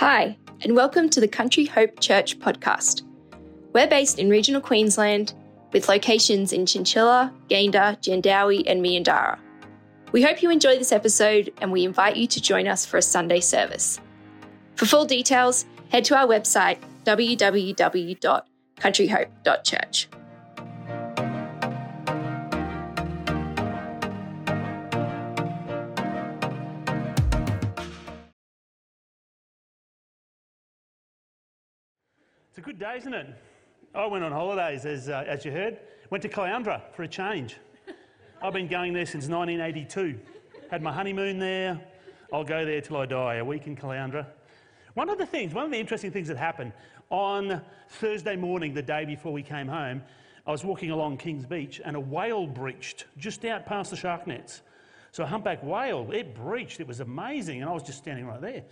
Hi, and welcome to the Country Hope Church podcast. We're based in regional Queensland with locations in Chinchilla, Gayndah, Jandowae, and Meandarra. We hope you enjoy this episode and we invite you to join us for a Sunday service. For full details, head to our website www.countryhope.church. a good day, isn't it? I went on holidays, as, uh, as you heard. Went to Caloundra for a change. I've been going there since 1982. Had my honeymoon there. I'll go there till I die, a week in Caloundra. One of the things, one of the interesting things that happened on Thursday morning, the day before we came home, I was walking along Kings Beach and a whale breached just out past the shark nets. So a humpback whale, it breached. It was amazing. And I was just standing right there.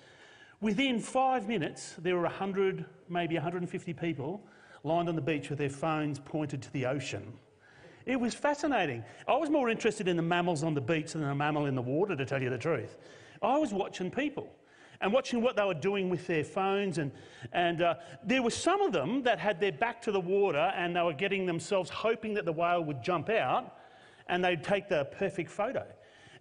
Within five minutes, there were 100, maybe 150 people lined on the beach with their phones pointed to the ocean. It was fascinating. I was more interested in the mammals on the beach than the mammal in the water, to tell you the truth. I was watching people and watching what they were doing with their phones. And, and uh, there were some of them that had their back to the water and they were getting themselves hoping that the whale would jump out and they'd take the perfect photo.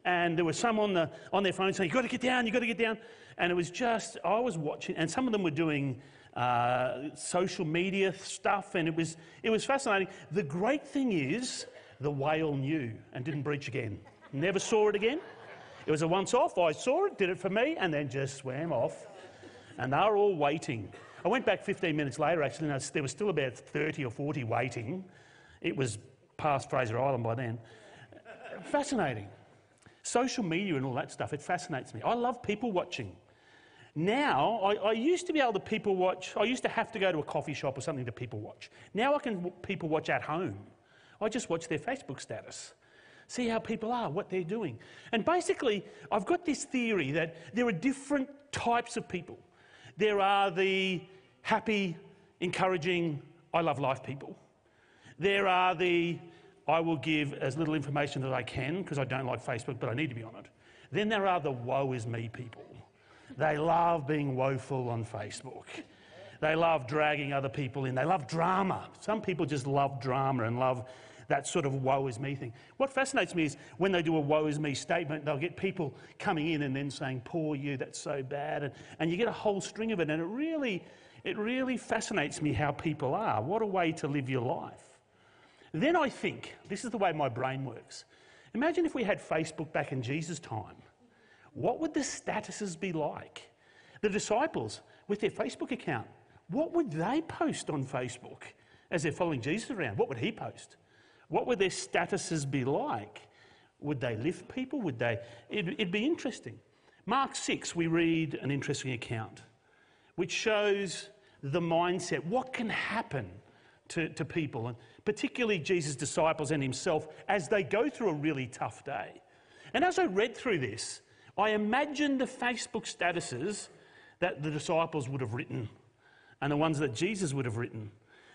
And there was some on, the, on their phone saying, You've got to get down, you've got to get down. And it was just, I was watching, and some of them were doing uh, social media stuff, and it was, it was fascinating. The great thing is, the whale knew and didn't breach again. Never saw it again. It was a once off. I saw it, did it for me, and then just swam off. And they were all waiting. I went back 15 minutes later, actually, and there was still about 30 or 40 waiting. It was past Fraser Island by then. Fascinating. Social media and all that stuff, it fascinates me. I love people watching. Now, I, I, used to be able to people watch, I used to have to go to a coffee shop or something to people watch. Now I can people watch at home. I just watch their Facebook status, see how people are, what they're doing. And basically, I've got this theory that there are different types of people. There are the happy, encouraging, I love life people. There are the I will give as little information as I can because I don't like Facebook, but I need to be on it. Then there are the woe is me people. They love being woeful on Facebook. They love dragging other people in. They love drama. Some people just love drama and love that sort of woe is me thing. What fascinates me is when they do a woe is me statement, they'll get people coming in and then saying, Poor you, that's so bad. And, and you get a whole string of it. And it really, it really fascinates me how people are. What a way to live your life. Then I think, this is the way my brain works. Imagine if we had Facebook back in Jesus' time what would the statuses be like? The disciples with their Facebook account, what would they post on Facebook as they're following Jesus around? What would he post? What would their statuses be like? Would they lift people? Would they? It'd, it'd be interesting. Mark 6, we read an interesting account which shows the mindset, what can happen to, to people, and particularly Jesus' disciples and himself as they go through a really tough day. And as I read through this, I imagine the Facebook statuses that the disciples would have written and the ones that Jesus would have written.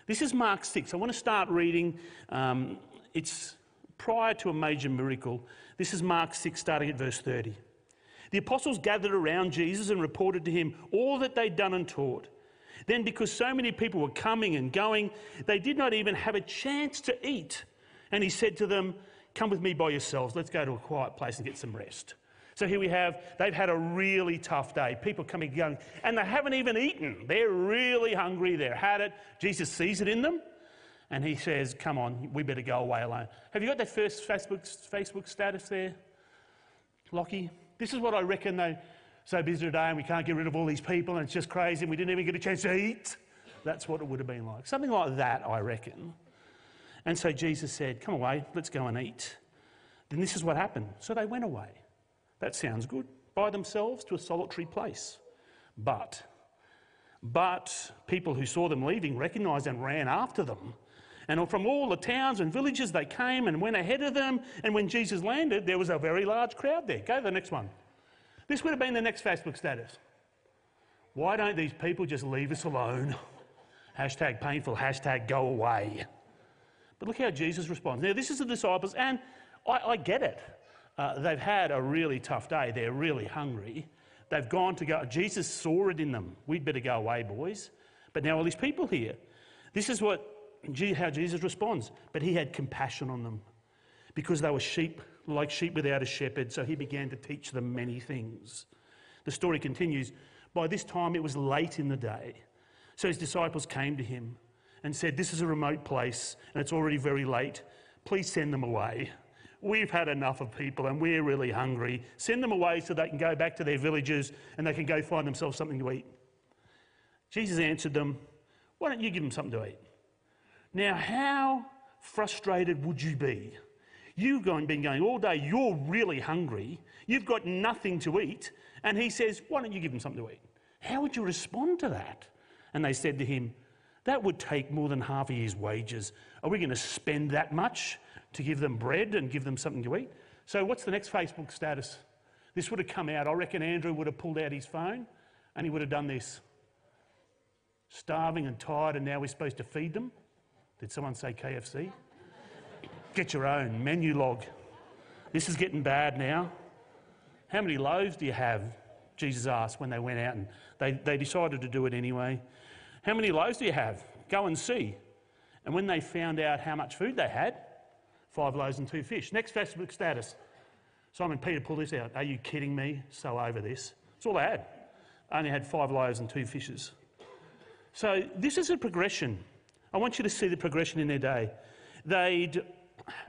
This is Mark 6. I want to start reading. Um, it's prior to a major miracle. This is Mark 6, starting at verse 30. The apostles gathered around Jesus and reported to him all that they'd done and taught. Then, because so many people were coming and going, they did not even have a chance to eat. And he said to them, Come with me by yourselves. Let's go to a quiet place and get some rest. So here we have, they've had a really tough day. People coming young, and they haven't even eaten. They're really hungry. They've had it. Jesus sees it in them, and he says, Come on, we better go away alone. Have you got that first Facebook, Facebook status there, Lockie? This is what I reckon they're so busy today, and we can't get rid of all these people, and it's just crazy, and we didn't even get a chance to eat. That's what it would have been like. Something like that, I reckon. And so Jesus said, Come away, let's go and eat. Then this is what happened. So they went away. That sounds good. By themselves to a solitary place. But, but people who saw them leaving recognized and ran after them. And from all the towns and villages they came and went ahead of them. And when Jesus landed, there was a very large crowd there. Go to the next one. This would have been the next Facebook status. Why don't these people just leave us alone? Hashtag painful, hashtag go away. But look how Jesus responds. Now, this is the disciples, and I, I get it. Uh, they've had a really tough day. They're really hungry. They've gone to go. Jesus saw it in them. We'd better go away, boys. But now all these people here. This is what how Jesus responds. But he had compassion on them because they were sheep, like sheep without a shepherd. So he began to teach them many things. The story continues. By this time, it was late in the day. So his disciples came to him and said, This is a remote place and it's already very late. Please send them away. We've had enough of people and we're really hungry. Send them away so they can go back to their villages and they can go find themselves something to eat. Jesus answered them, Why don't you give them something to eat? Now, how frustrated would you be? You've been going all day, you're really hungry, you've got nothing to eat, and he says, Why don't you give them something to eat? How would you respond to that? And they said to him, That would take more than half a year's wages. Are we going to spend that much to give them bread and give them something to eat? So, what's the next Facebook status? This would have come out. I reckon Andrew would have pulled out his phone and he would have done this. Starving and tired, and now we're supposed to feed them. Did someone say KFC? Get your own Menulog. This is getting bad now. How many loaves do you have? Jesus asked when they went out and they, they decided to do it anyway. How many loaves do you have? Go and see. And when they found out how much food they had, five loaves and two fish. Next Facebook status. Simon Peter pulled this out. Are you kidding me? So over this. That's all they had. Only had five loaves and two fishes. So this is a progression. I want you to see the progression in their day. They'd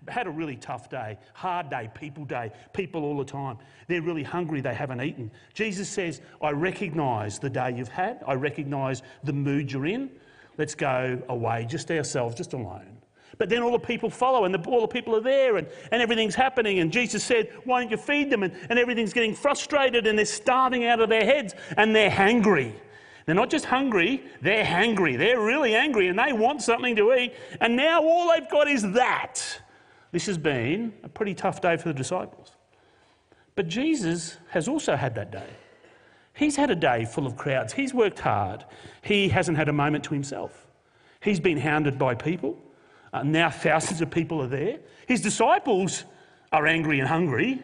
had a really tough day, hard day, people day, people all the time. They're really hungry, they haven't eaten. Jesus says, I recognise the day you've had, I recognise the mood you're in. Let's go away, just ourselves, just alone. But then all the people follow, and the, all the people are there, and, and everything's happening. And Jesus said, Why don't you feed them? And, and everything's getting frustrated, and they're starving out of their heads, and they're hangry. They're not just hungry, they're hangry. They're really angry, and they want something to eat. And now all they've got is that. This has been a pretty tough day for the disciples. But Jesus has also had that day. He's had a day full of crowds. He's worked hard. He hasn't had a moment to himself. He's been hounded by people. Uh, now thousands of people are there. His disciples are angry and hungry.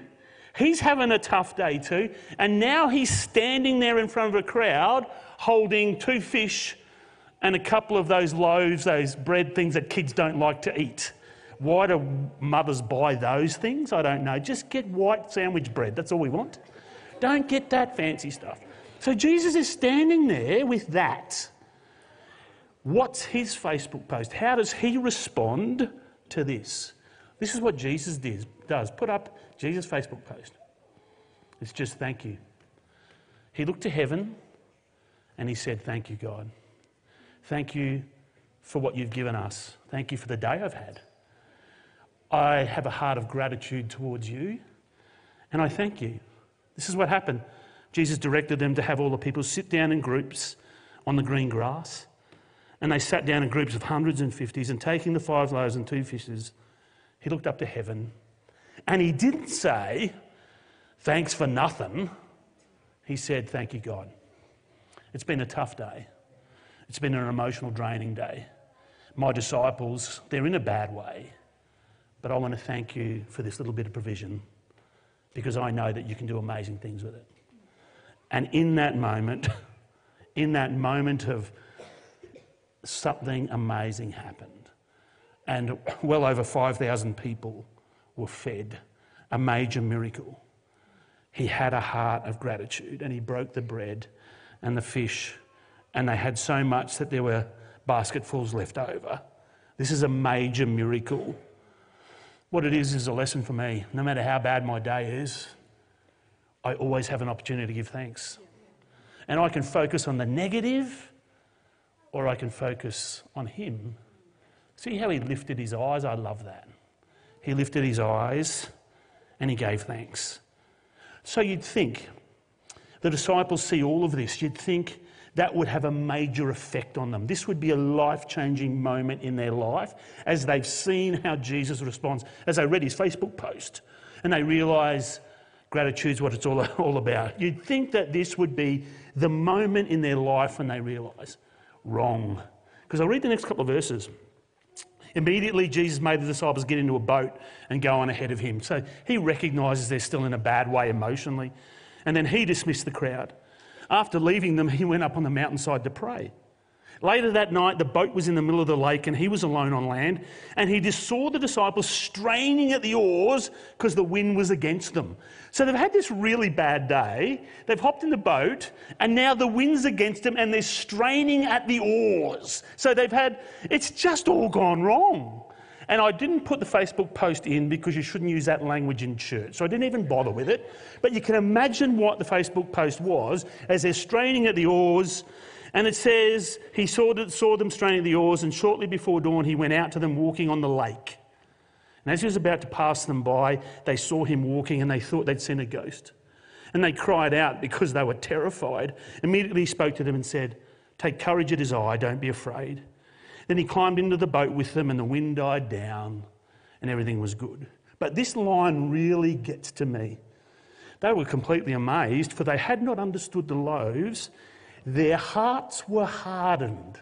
He's having a tough day too. And now he's standing there in front of a crowd holding two fish and a couple of those loaves, those bread things that kids don't like to eat. Why do mothers buy those things? I don't know. Just get white sandwich bread. That's all we want. Don't get that fancy stuff. So Jesus is standing there with that. What's his Facebook post? How does he respond to this? This is what Jesus did, does. Put up Jesus' Facebook post. It's just thank you. He looked to heaven and he said, Thank you, God. Thank you for what you've given us. Thank you for the day I've had. I have a heart of gratitude towards you, and I thank you. This is what happened. Jesus directed them to have all the people sit down in groups on the green grass. And they sat down in groups of hundreds and fifties, and taking the five loaves and two fishes, he looked up to heaven. And he didn't say, Thanks for nothing. He said, Thank you, God. It's been a tough day. It's been an emotional, draining day. My disciples, they're in a bad way. But I want to thank you for this little bit of provision because I know that you can do amazing things with it. And in that moment, in that moment of something amazing happened. And well over 5,000 people were fed, a major miracle. He had a heart of gratitude and he broke the bread and the fish, and they had so much that there were basketfuls left over. This is a major miracle what it is is a lesson for me. No matter how bad my day is, I always have an opportunity to give thanks. And I can focus on the negative or I can focus on Him. See how He lifted His eyes? I love that. He lifted His eyes and He gave thanks. So you'd think, the disciples see all of this, you'd think that would have a major effect on them. This would be a life changing moment in their life as they've seen how Jesus responds, as they read his Facebook post and they realise gratitude's what it's all, all about. You'd think that this would be the moment in their life when they realise wrong. Because I'll read the next couple of verses. Immediately, Jesus made the disciples get into a boat and go on ahead of him. So he recognises they're still in a bad way emotionally. And then he dismissed the crowd. After leaving them, he went up on the mountainside to pray. Later that night, the boat was in the middle of the lake and he was alone on land. And he just saw the disciples straining at the oars because the wind was against them. So they've had this really bad day. They've hopped in the boat and now the wind's against them and they're straining at the oars. So they've had, it's just all gone wrong. And I didn't put the Facebook post in because you shouldn't use that language in church. So I didn't even bother with it. But you can imagine what the Facebook post was as they're straining at the oars and it says, he saw, saw them straining the oars, and shortly before dawn, he went out to them walking on the lake. And as he was about to pass them by, they saw him walking and they thought they'd seen a ghost. And they cried out because they were terrified. Immediately he spoke to them and said, Take courage, it is I, don't be afraid. Then he climbed into the boat with them, and the wind died down, and everything was good. But this line really gets to me. They were completely amazed, for they had not understood the loaves their hearts were hardened.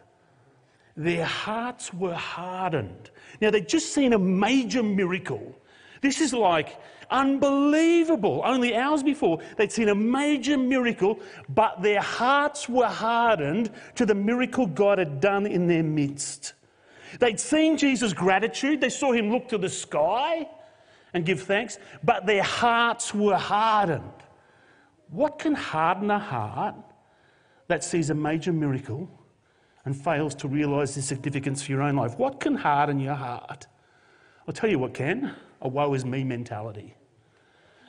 Their hearts were hardened. Now, they'd just seen a major miracle. This is like unbelievable. Only hours before, they'd seen a major miracle, but their hearts were hardened to the miracle God had done in their midst. They'd seen Jesus' gratitude, they saw him look to the sky and give thanks, but their hearts were hardened. What can harden a heart? That sees a major miracle and fails to realize the significance for your own life? What can harden your heart? I'll tell you what can a woe is me mentality,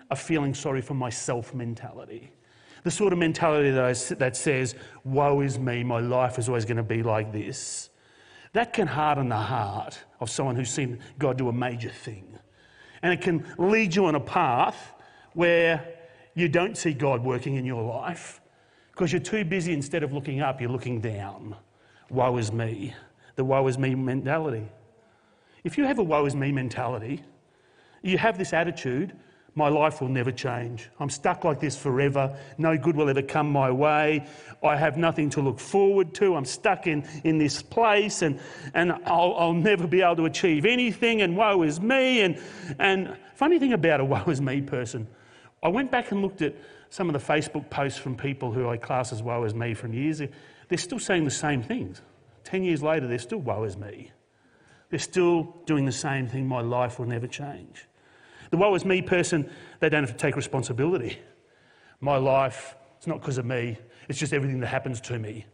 a feeling sorry for myself mentality. The sort of mentality that, I, that says, woe is me, my life is always going to be like this. That can harden the heart of someone who's seen God do a major thing. And it can lead you on a path where you don't see God working in your life because you're too busy, instead of looking up, you're looking down. Woe is me. The woe is me mentality. If you have a woe is me mentality, you have this attitude, my life will never change. I'm stuck like this forever. No good will ever come my way. I have nothing to look forward to. I'm stuck in, in this place and, and I'll, I'll never be able to achieve anything. And woe is me. And, and funny thing about a woe is me person, I went back and looked at some of the Facebook posts from people who I class as woe as me from years ago, they're still saying the same things. Ten years later, they're still woe as me. They're still doing the same thing. My life will never change. The woe is me person, they don't have to take responsibility. My life, it's not because of me, it's just everything that happens to me.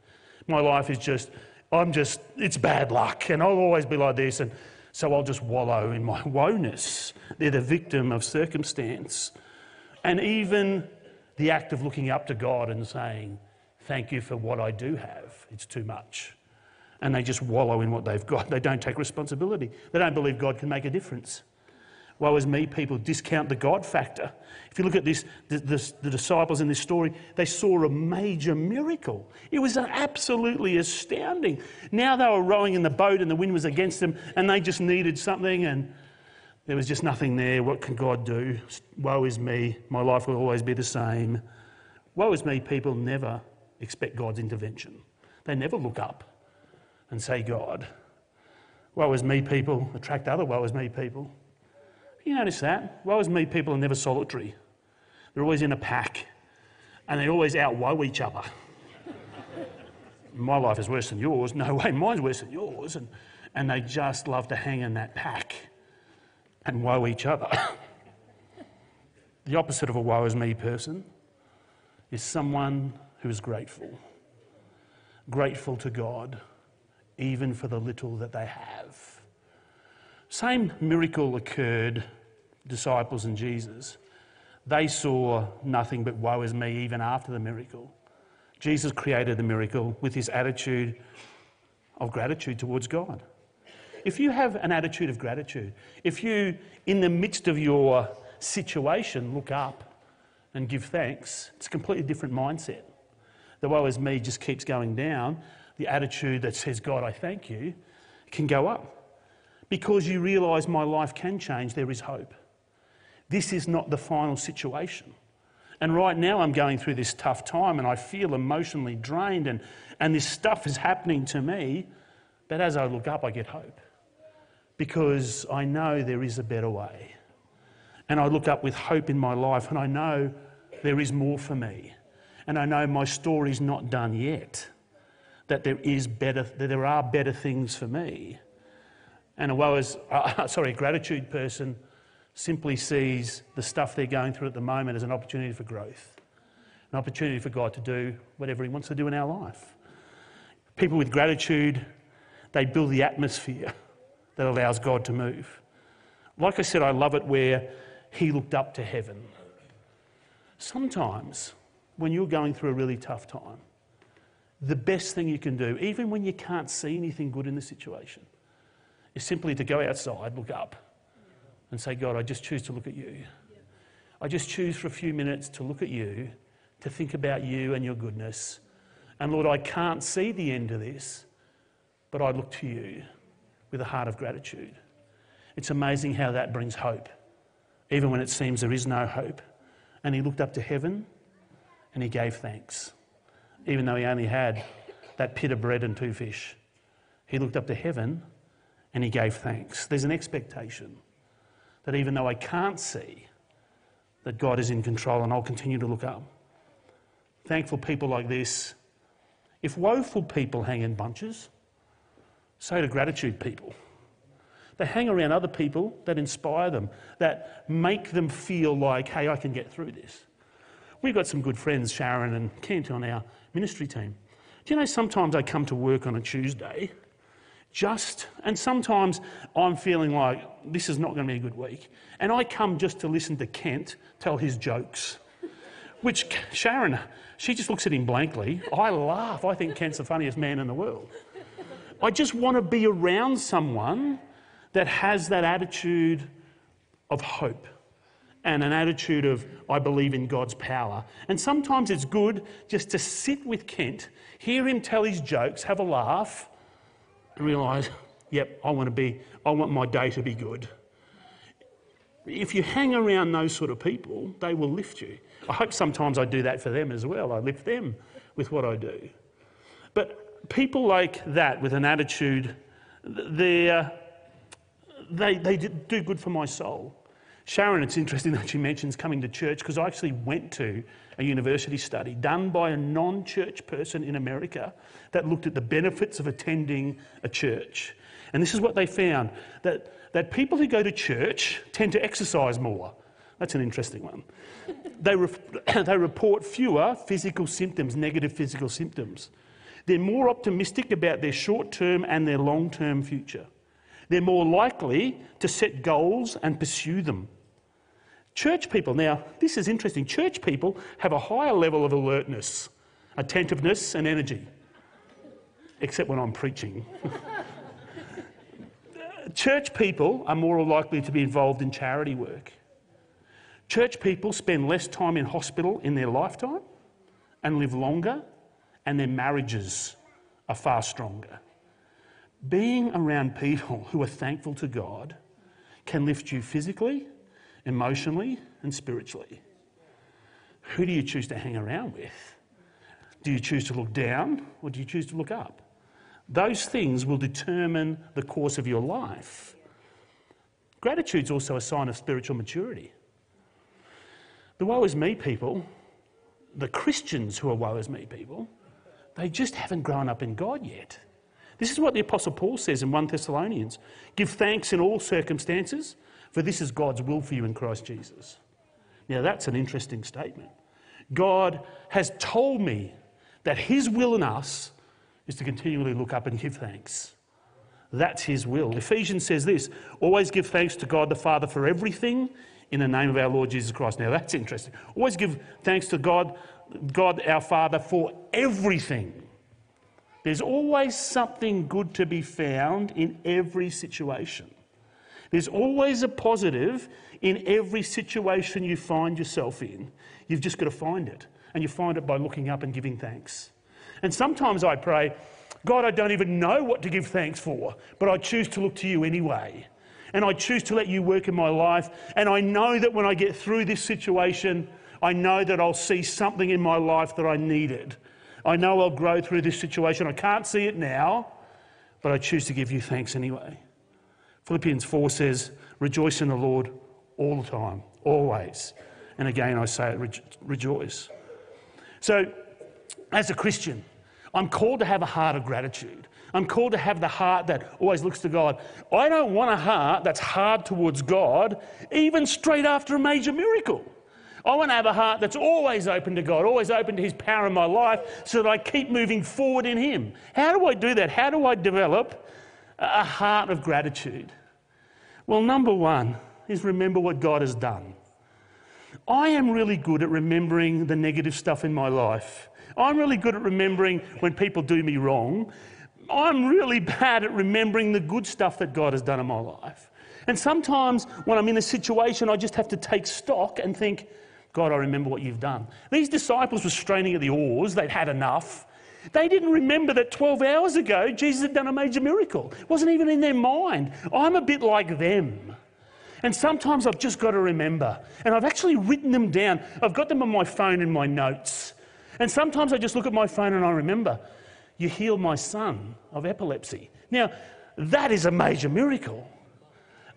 My life is just, I'm just, it's bad luck, and I'll always be like this, and so I'll just wallow in my woeness. They're the victim of circumstance. And even the act of looking up to God and saying, Thank you for what I do have. It's too much. And they just wallow in what they've got. They don't take responsibility. They don't believe God can make a difference. Woe is me, people discount the God factor. If you look at this, the, the, the, disciples in this story, they saw a major miracle. It was absolutely astounding. Now they were rowing in the boat and the wind was against them and they just needed something and there was just nothing there. What can God do? Woe is me. My life will always be the same. Woe is me. People never expect God's intervention. They never look up and say, God. Woe is me. People attract other woe is me people. You notice that? Woe is me. People are never solitary. They're always in a pack and they always outwoe each other. My life is worse than yours. No way, mine's worse than yours. And, and they just love to hang in that pack and woe each other. the opposite of a woe is me person is someone who is grateful. Grateful to God, even for the little that they have. Same miracle occurred, disciples and Jesus. They saw nothing but woe is me even after the miracle. Jesus created the miracle with his attitude of gratitude towards God if you have an attitude of gratitude, if you, in the midst of your situation, look up and give thanks, it's a completely different mindset. The woe is me just keeps going down. The attitude that says, God, I thank you, can go up. Because you realise my life can change, there is hope. This is not the final situation. And right now, I'm going through this tough time and I feel emotionally drained, and, and this stuff is happening to me. But as I look up, I get hope because I know there is a better way. And I look up with hope in my life, and I know there is more for me. And I know my story's not done yet, that there, is better, that there are better things for me. And a woe is, uh, sorry, a gratitude person simply sees the stuff they're going through at the moment as an opportunity for growth, an opportunity for God to do whatever He wants to do in our life. People with gratitude, they build the atmosphere that allows God to move. Like I said, I love it where He looked up to heaven. Sometimes, when you're going through a really tough time, the best thing you can do, even when you can't see anything good in the situation, is simply to go outside, look up, and say, God, I just choose to look at you. I just choose for a few minutes to look at you, to think about you and your goodness. And Lord, I can't see the end of this, but I look to you with a heart of gratitude. It's amazing how that brings hope, even when it seems there is no hope. And he looked up to heaven and he gave thanks, even though he only had that pit of bread and two fish. He looked up to heaven and he gave thanks. There's an expectation that even though I can't see, that God is in control and I'll continue to look up. Thankful people like this. If woeful people hang in bunches, so do gratitude people. They hang around other people that inspire them, that make them feel like, hey, I can get through this. We've got some good friends, Sharon and Kent, on our ministry team. Do you know sometimes I come to work on a Tuesday just, and sometimes I'm feeling like this is not going to be a good week. And I come just to listen to Kent tell his jokes, which Sharon, she just looks at him blankly. I laugh. I think Kent's the funniest man in the world. I just want to be around someone that has that attitude of hope and an attitude of, I believe in God's power. And sometimes it's good just to sit with Kent, hear him tell his jokes, have a laugh, and realise, yep, I want to be, I want my day to be good. If you hang around those sort of people, they will lift you. I hope sometimes I do that for them as well. I lift them with what I do. But people like that with an attitude, they they, do good for my soul. Sharon, it's interesting that she mentions coming to church because I actually went to a university study done by a non church person in America that looked at the benefits of attending a church. And this is what they found that, that people who go to church tend to exercise more. That's an interesting one. they, re- they report fewer physical symptoms, negative physical symptoms. They're more optimistic about their short term and their long term future. They're more likely to set goals and pursue them. Church people, now, this is interesting. Church people have a higher level of alertness, attentiveness, and energy, except when I'm preaching. Church people are more likely to be involved in charity work. Church people spend less time in hospital in their lifetime and live longer, and their marriages are far stronger. Being around people who are thankful to God can lift you physically emotionally and spiritually. Who do you choose to hang around with? Do you choose to look down or do you choose to look up? Those things will determine the course of your life. Gratitude is also a sign of spiritual maturity. The woe is me people, the Christians who are woe is me people, they just haven't grown up in God yet. This is what the Apostle Paul says in 1 Thessalonians Give thanks in all circumstances, for this is God's will for you in Christ Jesus. Now, that's an interesting statement. God has told me that His will in us is to continually look up and give thanks. That's His will. Ephesians says this always give thanks to God the Father for everything in the name of our Lord Jesus Christ. Now, that's interesting. Always give thanks to God, God our Father for everything. There's always something good to be found in every situation. There's always a positive in every situation you find yourself in. You've just got to find it. And you find it by looking up and giving thanks. And sometimes I pray, God, I don't even know what to give thanks for, but I choose to look to you anyway. And I choose to let you work in my life. And I know that when I get through this situation, I know that I'll see something in my life that I needed. I know I'll grow through this situation. I can't see it now, but I choose to give you thanks anyway. Philippians 4 says, Rejoice in the Lord all the time, always. And again, I say it, re- rejoice. So, as a Christian, I'm called to have a heart of gratitude. I'm called to have the heart that always looks to God. I don't want a heart that's hard towards God, even straight after a major miracle. I want to have a heart that's always open to God, always open to His power in my life, so that I keep moving forward in Him. How do I do that? How do I develop a heart of gratitude? Well, number one is remember what God has done. I am really good at remembering the negative stuff in my life. I'm really good at remembering when people do me wrong. I'm really bad at remembering the good stuff that God has done in my life. And sometimes when I'm in a situation, I just have to take stock and think, God, I remember what you've done. These disciples were straining at the oars, they'd had enough. They didn't remember that 12 hours ago Jesus had done a major miracle. It wasn't even in their mind. I'm a bit like them. And sometimes I've just got to remember. And I've actually written them down. I've got them on my phone in my notes. And sometimes I just look at my phone and I remember, you healed my son of epilepsy. Now, that is a major miracle.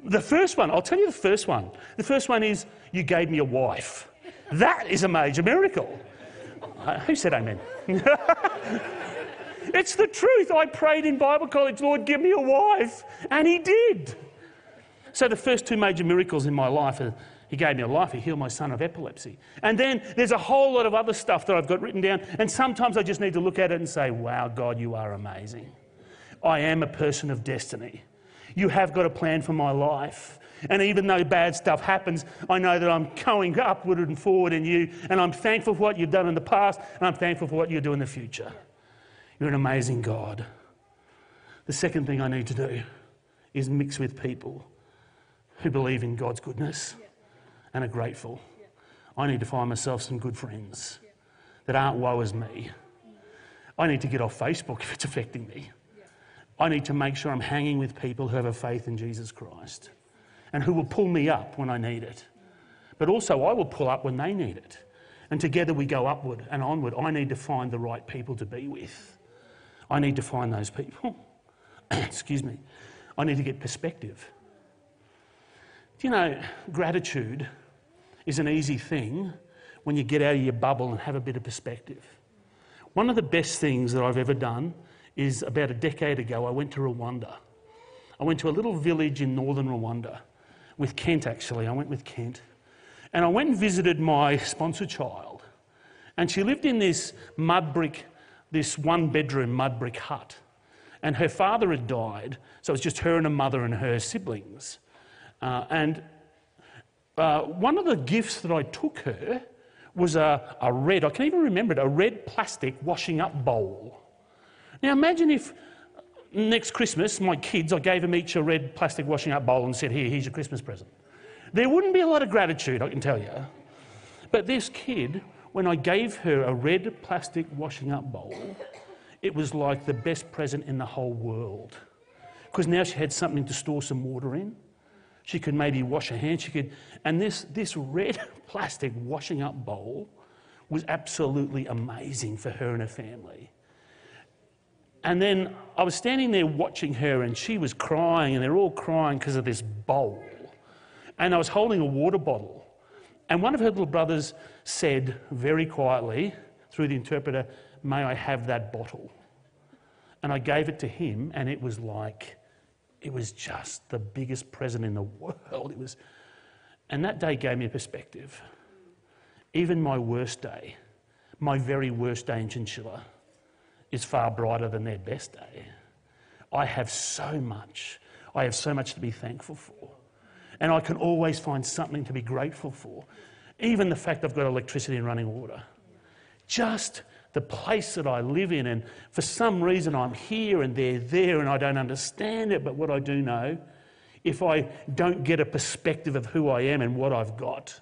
The first one, I'll tell you the first one. The first one is, you gave me a wife. That is a major miracle. Uh, who said amen? it's the truth. I prayed in Bible college, Lord, give me a wife. And He did. So the first two major miracles in my life are He gave me a life, He healed my son of epilepsy. And then there's a whole lot of other stuff that I've got written down. And sometimes I just need to look at it and say, wow, God, you are amazing. I am a person of destiny. You have got a plan for my life. And even though bad stuff happens, I know that I'm going upward and forward in you. And I'm thankful for what you've done in the past, and I'm thankful for what you'll do in the future. You're an amazing God. The second thing I need to do is mix with people who believe in God's goodness and are grateful. I need to find myself some good friends that aren't woe as me. I need to get off Facebook if it's affecting me. I need to make sure I'm hanging with people who have a faith in Jesus Christ and who will pull me up when I need it. But also, I will pull up when they need it. And together we go upward and onward. I need to find the right people to be with. I need to find those people. Excuse me. I need to get perspective. Do you know, gratitude is an easy thing when you get out of your bubble and have a bit of perspective. One of the best things that I've ever done is about a decade ago, I went to Rwanda. I went to a little village in northern Rwanda with Kent, actually. I went with Kent. And I went and visited my sponsor child. And she lived in this mud brick, this one bedroom mud brick hut. And her father had died, so it was just her and her mother and her siblings. Uh, and uh, one of the gifts that I took her was a, a red, I can even remember it, a red plastic washing up bowl. Now imagine if next Christmas, my kids, I gave them each a red plastic washing up bowl and said, Here, here's your Christmas present. There wouldn't be a lot of gratitude, I can tell you. But this kid, when I gave her a red plastic washing up bowl, it was like the best present in the whole world. Because now she had something to store some water in. She could maybe wash her hands. She could, and this, this red plastic washing up bowl was absolutely amazing for her and her family. And then I was standing there watching her, and she was crying, and they're all crying because of this bowl. And I was holding a water bottle. And one of her little brothers said very quietly through the interpreter, May I have that bottle? And I gave it to him, and it was like, it was just the biggest present in the world. It was, and that day gave me a perspective. Even my worst day, my very worst day in Chinchilla, is far brighter than their best day. I have so much. I have so much to be thankful for. And I can always find something to be grateful for. Even the fact I've got electricity and running water. Just the place that I live in. And for some reason, I'm here and they're there and I don't understand it. But what I do know, if I don't get a perspective of who I am and what I've got,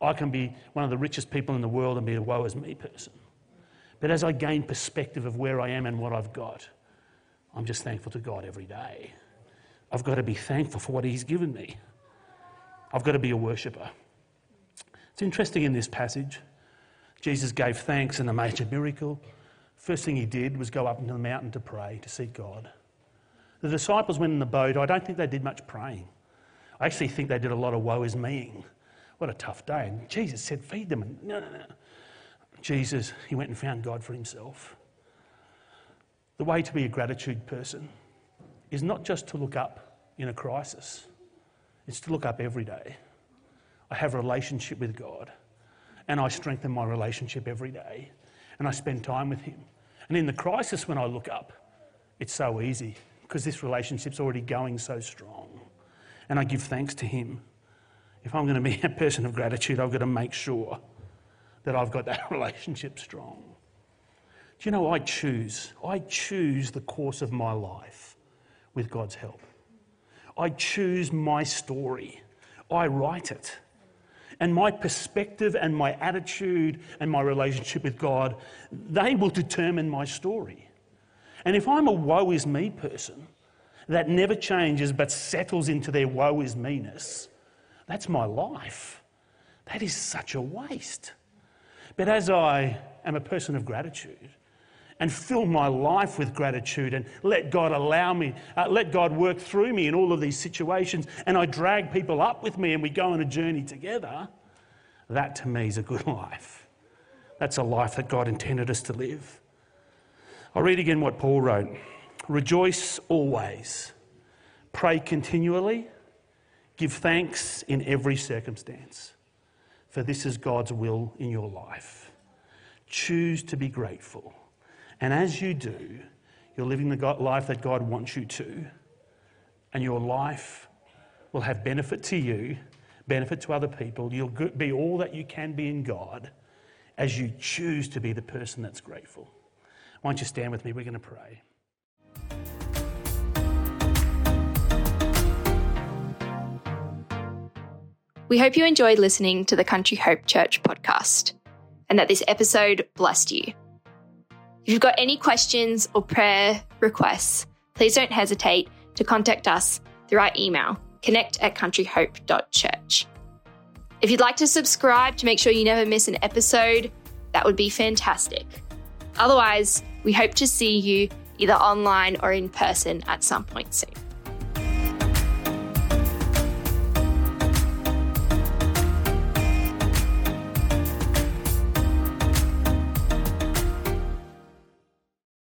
I can be one of the richest people in the world and be a woe is me person. But as I gain perspective of where I am and what I've got, I'm just thankful to God every day. I've got to be thankful for what He's given me. I've got to be a worshipper. It's interesting in this passage. Jesus gave thanks in a major miracle. First thing he did was go up into the mountain to pray, to seek God. The disciples went in the boat. I don't think they did much praying. I actually think they did a lot of woe is meing. what a tough day. And Jesus said, Feed them. No, no, no. Jesus, he went and found God for himself. The way to be a gratitude person is not just to look up in a crisis, it's to look up every day. I have a relationship with God, and I strengthen my relationship every day, and I spend time with Him. And in the crisis, when I look up, it's so easy because this relationship's already going so strong. And I give thanks to Him. If I'm going to be a person of gratitude, I've got to make sure that I've got that relationship strong. Do you know, I choose, I choose the course of my life with God's help. I choose my story. I write it. And my perspective and my attitude and my relationship with God, they will determine my story. And if I'm a woe is me person that never changes but settles into their woe is me ness, that's my life. That is such a waste. But as I am a person of gratitude and fill my life with gratitude and let God allow me, uh, let God work through me in all of these situations, and I drag people up with me and we go on a journey together, that to me is a good life. That's a life that God intended us to live. I'll read again what Paul wrote Rejoice always, pray continually, give thanks in every circumstance for this is God's will in your life. Choose to be grateful. And as you do, you're living the life that God wants you to, and your life will have benefit to you, benefit to other people. You'll be all that you can be in God as you choose to be the person that's grateful. Why don't you stand with me? We're going to pray. We hope you enjoyed listening to the Country Hope Church podcast and that this episode blessed you. If you've got any questions or prayer requests, please don't hesitate to contact us through our email, connect at countryhope.church. If you'd like to subscribe to make sure you never miss an episode, that would be fantastic. Otherwise, we hope to see you either online or in person at some point soon.